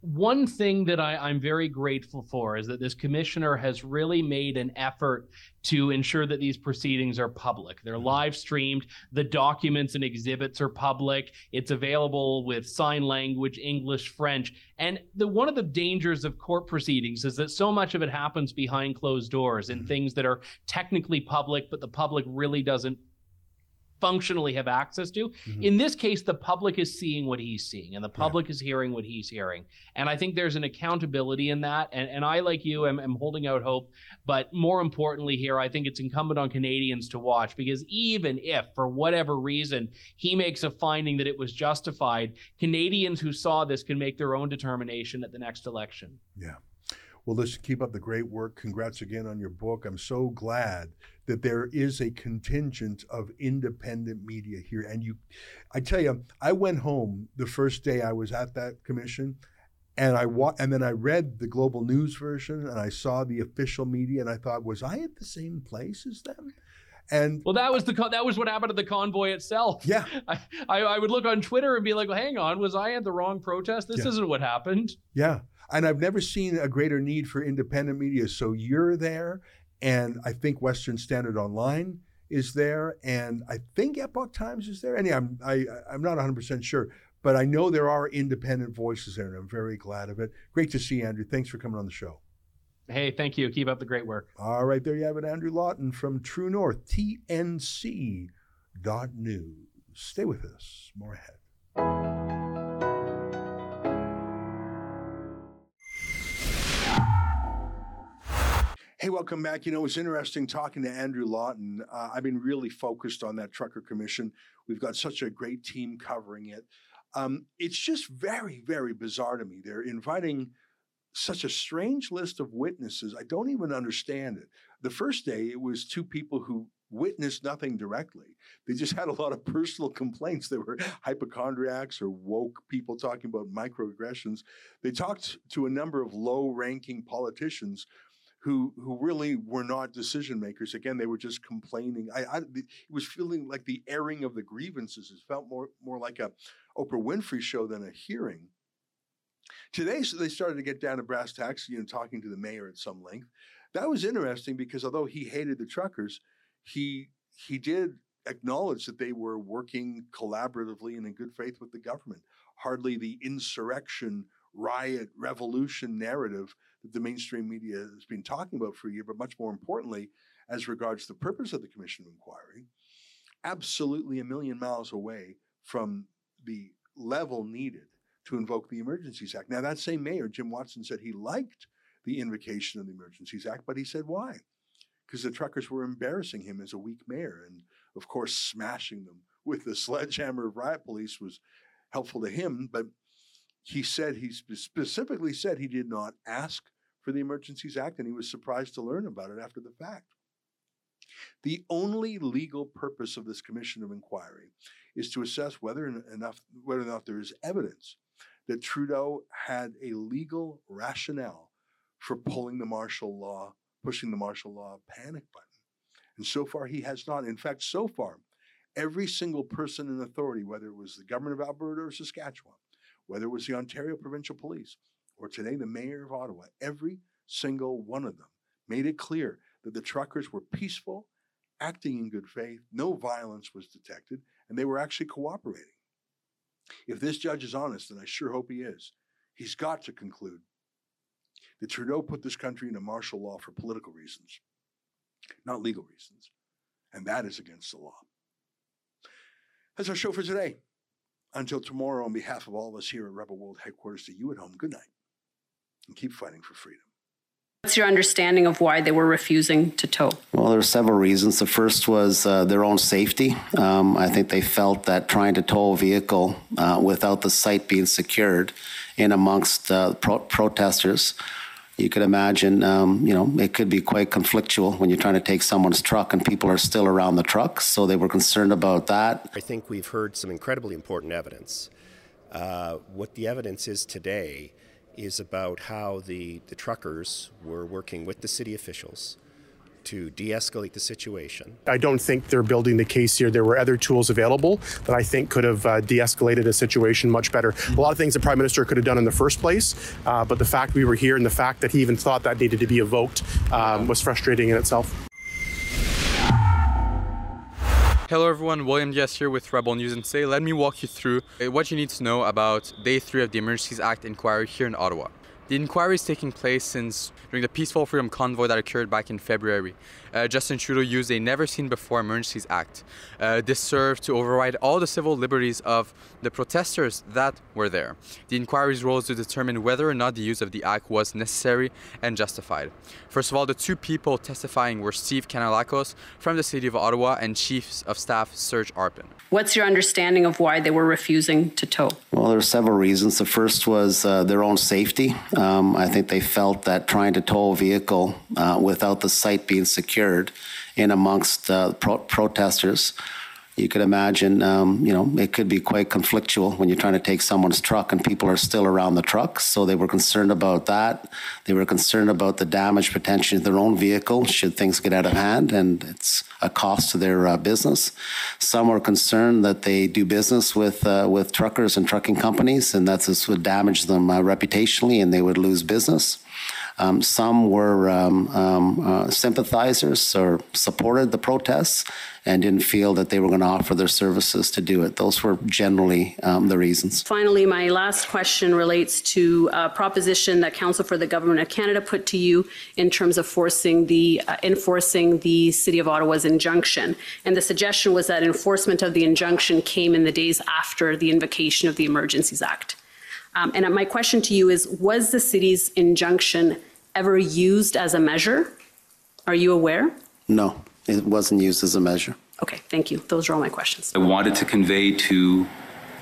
One thing that I, am very grateful for is that this commissioner has really made an effort to ensure that these proceedings are public. They're mm-hmm. live streamed. The documents and exhibits are public. It's available with sign language, English, French. And the one of the dangers of court proceedings is that so much of it happens behind closed doors and mm-hmm. things that are technically public, but the public really doesn't functionally have access to. Mm-hmm. In this case, the public is seeing what he's seeing and the public yeah. is hearing what he's hearing. And I think there's an accountability in that. And, and I, like you, am, am holding out hope. But more importantly, here, I think it's incumbent on Canadians to watch because even if, for whatever reason, he makes a finding that it was justified, Canadians who saw this can make their own determination at the next election. Yeah. Well, listen, keep up the great work. Congrats again on your book. I'm so glad that there is a contingent of independent media here. And you, I tell you, I went home the first day I was at that commission, and I wa- and then I read the global news version, and I saw the official media, and I thought, was I at the same place as them? And well, that was the that was what happened at the convoy itself. Yeah, <laughs> I, I, I would look on Twitter and be like, well, "Hang on, was I at the wrong protest? This yeah. isn't what happened." Yeah, and I've never seen a greater need for independent media. So you're there, and I think Western Standard Online is there, and I think Epoch Times is there. And yeah, I'm I, I'm not 100 percent sure, but I know there are independent voices there, and I'm very glad of it. Great to see you, Andrew. Thanks for coming on the show. Hey, thank you. Keep up the great work. All right, there you have it, Andrew Lawton from True North, TNC dot news. Stay with us. More ahead. Hey, welcome back. You know, it's interesting talking to Andrew Lawton. Uh, I've been really focused on that trucker commission. We've got such a great team covering it. Um, it's just very, very bizarre to me. They're inviting such a strange list of witnesses. I don't even understand it. The first day, it was two people who witnessed nothing directly. They just had a lot of personal <laughs> complaints. They were hypochondriacs or woke people talking about microaggressions. They talked to a number of low ranking politicians who who really were not decision makers. Again, they were just complaining. I, I it was feeling like the airing of the grievances. It felt more more like a Oprah Winfrey show than a hearing. Today, so they started to get down to brass tacks, you know, talking to the mayor at some length. That was interesting because although he hated the truckers, he he did acknowledge that they were working collaboratively and in good faith with the government. Hardly the insurrection, riot, revolution narrative the mainstream media has been talking about for a year, but much more importantly, as regards the purpose of the commission of inquiry, absolutely a million miles away from the level needed to invoke the Emergencies Act. Now, that same mayor, Jim Watson, said he liked the invocation of the Emergencies Act, but he said why? Because the truckers were embarrassing him as a weak mayor. And of course, smashing them with the sledgehammer of riot police was helpful to him. But he said, he specifically said he did not ask for the Emergencies Act, and he was surprised to learn about it after the fact. The only legal purpose of this commission of inquiry is to assess whether enough whether or not there is evidence that Trudeau had a legal rationale for pulling the martial law, pushing the martial law panic button. And so far, he has not. In fact, so far, every single person in authority, whether it was the government of Alberta or Saskatchewan, whether it was the Ontario Provincial Police, or today the mayor of Ottawa, every single one of them made it clear that the truckers were peaceful, acting in good faith, no violence was detected, and they were actually cooperating. If this judge is honest, and I sure hope he is, he's got to conclude that Trudeau put this country into martial law for political reasons, not legal reasons. And that is against the law. That's our show for today. Until tomorrow, on behalf of all of us here at Rebel World headquarters, to you at home, good night and keep fighting for freedom. What's your understanding of why they were refusing to tow? Well, there are several reasons. The first was uh, their own safety. Um, I think they felt that trying to tow a vehicle uh, without the site being secured in amongst uh, pro- protesters, you could imagine, um, you know, it could be quite conflictual when you're trying to take someone's truck and people are still around the truck. So they were concerned about that. I think we've heard some incredibly important evidence. Uh, what the evidence is today is about how the, the truckers were working with the city officials to de escalate the situation. I don't think they're building the case here. There were other tools available that I think could have uh, de escalated a situation much better. A lot of things the Prime Minister could have done in the first place, uh, but the fact we were here and the fact that he even thought that needed to be evoked um, was frustrating in itself. Hello everyone, William Diaz here with Rebel News and today let me walk you through uh, what you need to know about day three of the Emergencies Act inquiry here in Ottawa. The inquiry is taking place since during the peaceful freedom convoy that occurred back in February. Uh, Justin Trudeau used a never seen before Emergencies Act. Uh, this served to override all the civil liberties of the protesters that were there. The inquiry's role is to determine whether or not the use of the act was necessary and justified. First of all, the two people testifying were Steve Kanellakos from the City of Ottawa and Chief of Staff Serge Arpin. What's your understanding of why they were refusing to tow? Well, there are several reasons. The first was uh, their own safety. Um, I think they felt that trying to tow a vehicle uh, without the site being secured in amongst uh, pro- protesters, you could imagine, um, you know, it could be quite conflictual when you're trying to take someone's truck and people are still around the truck. So they were concerned about that. They were concerned about the damage potentially to their own vehicle should things get out of hand, and it's a cost to their uh, business. Some were concerned that they do business with uh, with truckers and trucking companies, and that this would damage them uh, reputationally, and they would lose business. Um, some were um, um, uh, sympathizers or supported the protests and didn't feel that they were going to offer their services to do it. Those were generally um, the reasons. Finally, my last question relates to a proposition that Counsel for the Government of Canada put to you in terms of forcing the uh, enforcing the City of Ottawa's injunction. And the suggestion was that enforcement of the injunction came in the days after the invocation of the Emergencies Act. Um, and my question to you is Was the city's injunction ever used as a measure? Are you aware? No, it wasn't used as a measure. Okay, thank you. Those are all my questions. I wanted to convey to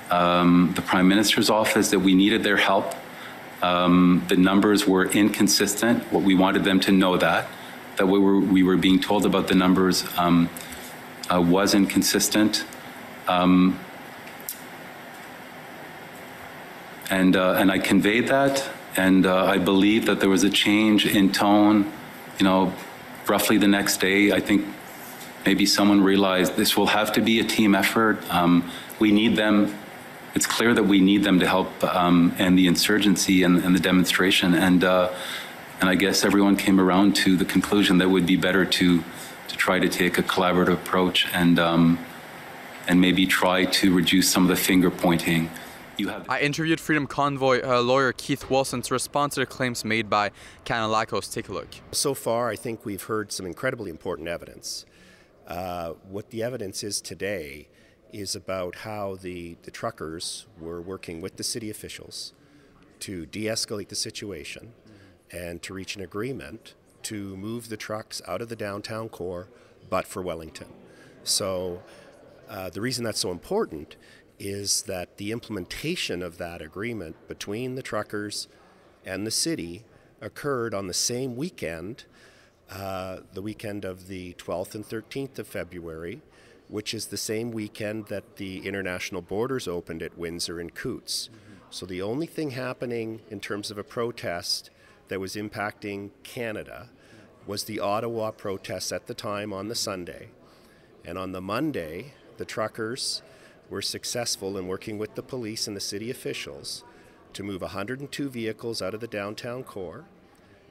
um, the Prime Minister's office that we needed their help. Um, the numbers were inconsistent. What we wanted them to know that that we were we were being told about the numbers um, uh, was inconsistent. Um, and uh, and I conveyed that, and uh, I believe that there was a change in tone. You know, roughly the next day, I think maybe someone realized this will have to be a team effort. Um, we need them. It's clear that we need them to help um, end the insurgency and, and the demonstration. And uh, and I guess everyone came around to the conclusion that it would be better to to try to take a collaborative approach and um, and maybe try to reduce some of the finger pointing. You have I interviewed Freedom Convoy uh, lawyer Keith Wilson to respond to the claims made by Kanellakos. Take a look. So far, I think we've heard some incredibly important evidence. Uh, what the evidence is today is about how the, the truckers were working with the city officials to de escalate the situation and to reach an agreement to move the trucks out of the downtown core, but for Wellington. So, uh, the reason that's so important is that the implementation of that agreement between the truckers and the city occurred on the same weekend, uh, the weekend of the 12th and 13th of February, which is the same weekend that the international borders opened at Windsor and Coutts. So the only thing happening in terms of a protest that was impacting Canada was the Ottawa protests at the time on the Sunday. And on the Monday, the truckers were successful in working with the police and the city officials to move 102 vehicles out of the downtown core,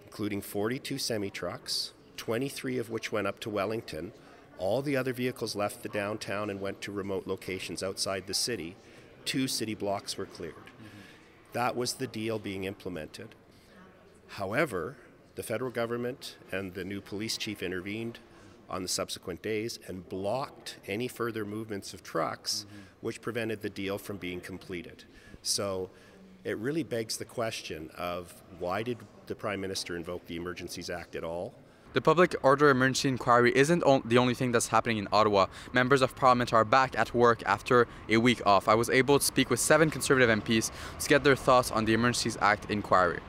including 42 semi trucks, 23 of which went up to Wellington. All the other vehicles left the downtown and went to remote locations outside the city. Two city blocks were cleared. Mm-hmm. That was the deal being implemented. However, the federal government and the new police chief intervened on the subsequent days and blocked any further movements of trucks, mm-hmm. which prevented the deal from being completed. So it really begs the question of why did the Prime Minister invoke the Emergencies Act at all? The public order emergency inquiry isn't on the only thing that's happening in Ottawa. Members of parliament are back at work after a week off. I was able to speak with seven Conservative MPs to get their thoughts on the Emergencies Act inquiry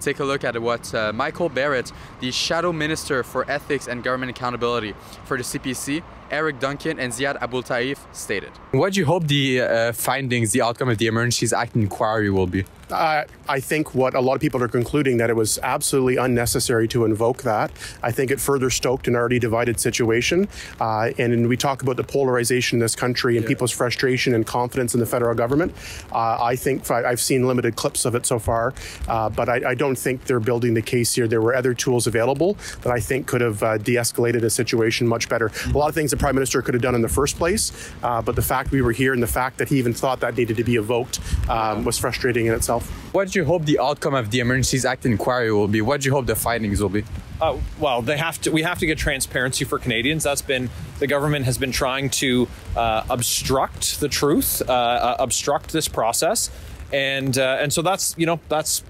take a look at what uh, Michael Barrett, the Shadow Minister for Ethics and Government Accountability for the CPC, Eric Duncan, and Ziad Aboultaif stated. What do you hope the uh, findings, the outcome of the Emergencies Act inquiry will be? Uh, I think what a lot of people are concluding that it was absolutely unnecessary to invoke that. I think it further stoked an already divided situation. Uh, and we talk about the polarization in this country and yeah. people's frustration and confidence in the federal government. Uh, I think I've seen limited clips of it so far, uh, but I, I, don't think they're building the case here. There were other tools available that I think could have uh, de escalated a situation much better. Mm-hmm. A lot of things the Prime Minister could have done in the first place, uh, but the fact we were here and the fact that he even thought that needed to be evoked um, was frustrating in itself. What do you hope the outcome of the Emergencies Act inquiry will be? What do you hope the findings will be? Uh, well, they have to. We have to get transparency for Canadians. That's been the government has been trying to uh, obstruct the truth, uh, uh obstruct this process, and uh, and so that's you know that's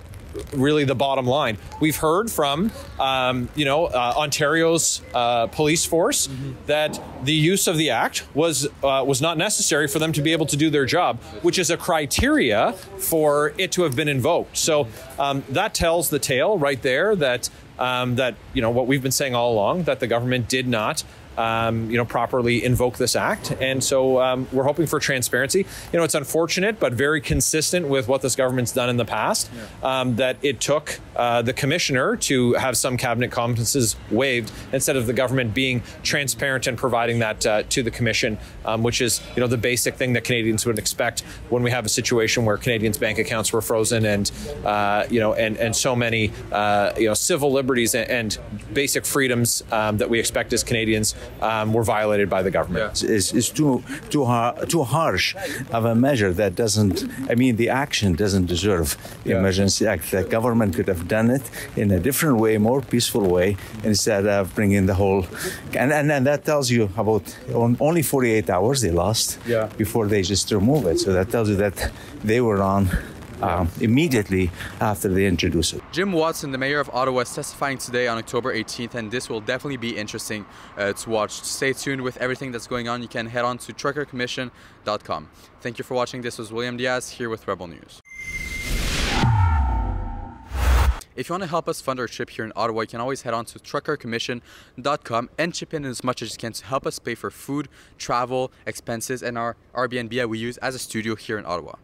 really the bottom line. We've heard from, um, you know, uh, Ontario's uh, police force mm-hmm. that the use of the act was uh, was not necessary for them to be able to do their job, which is a criteria for it to have been invoked. So um, that tells the tale right there that um, that you know what we've been saying all along that the government did not um, you know, properly invoke this act. And so um, we're hoping for transparency. You know, it's unfortunate, but very consistent with what this government's done in the past, yeah. um, that it took uh, the commissioner to have some cabinet confidences waived instead of the government being transparent and providing that uh, to the commission, um, which is, you know, the basic thing that Canadians would expect when we have a situation where Canadians' bank accounts were frozen and, uh, you know, and, and so many, uh, you know, civil liberties and, and basic freedoms um, that we expect as Canadians um, were violated by the government. Yeah. It's, it's, too too har- too harsh of a measure that doesn't. I mean, the action doesn't deserve the yeah. emergency act. The government could have done it in a different way, more peaceful way, instead of bringing the whole. And and, and that tells you about only 48 hours they lost yeah. before they just remove it. So that tells you that they were on uh, immediately after they introduce it. Jim Watson, the mayor of Ottawa, is testifying today on October 18th, and this will definitely be interesting uh, to watch. Stay tuned with everything that's going on. You can head on to truckercommission.com. Thank you for watching. This was William Diaz here with Rebel News. If you want to help us fund our trip here in Ottawa, you can always head on to truckercommission.com and chip in as much as you can to help us pay for food, travel, expenses, and our Airbnb that we use as a studio here in Ottawa.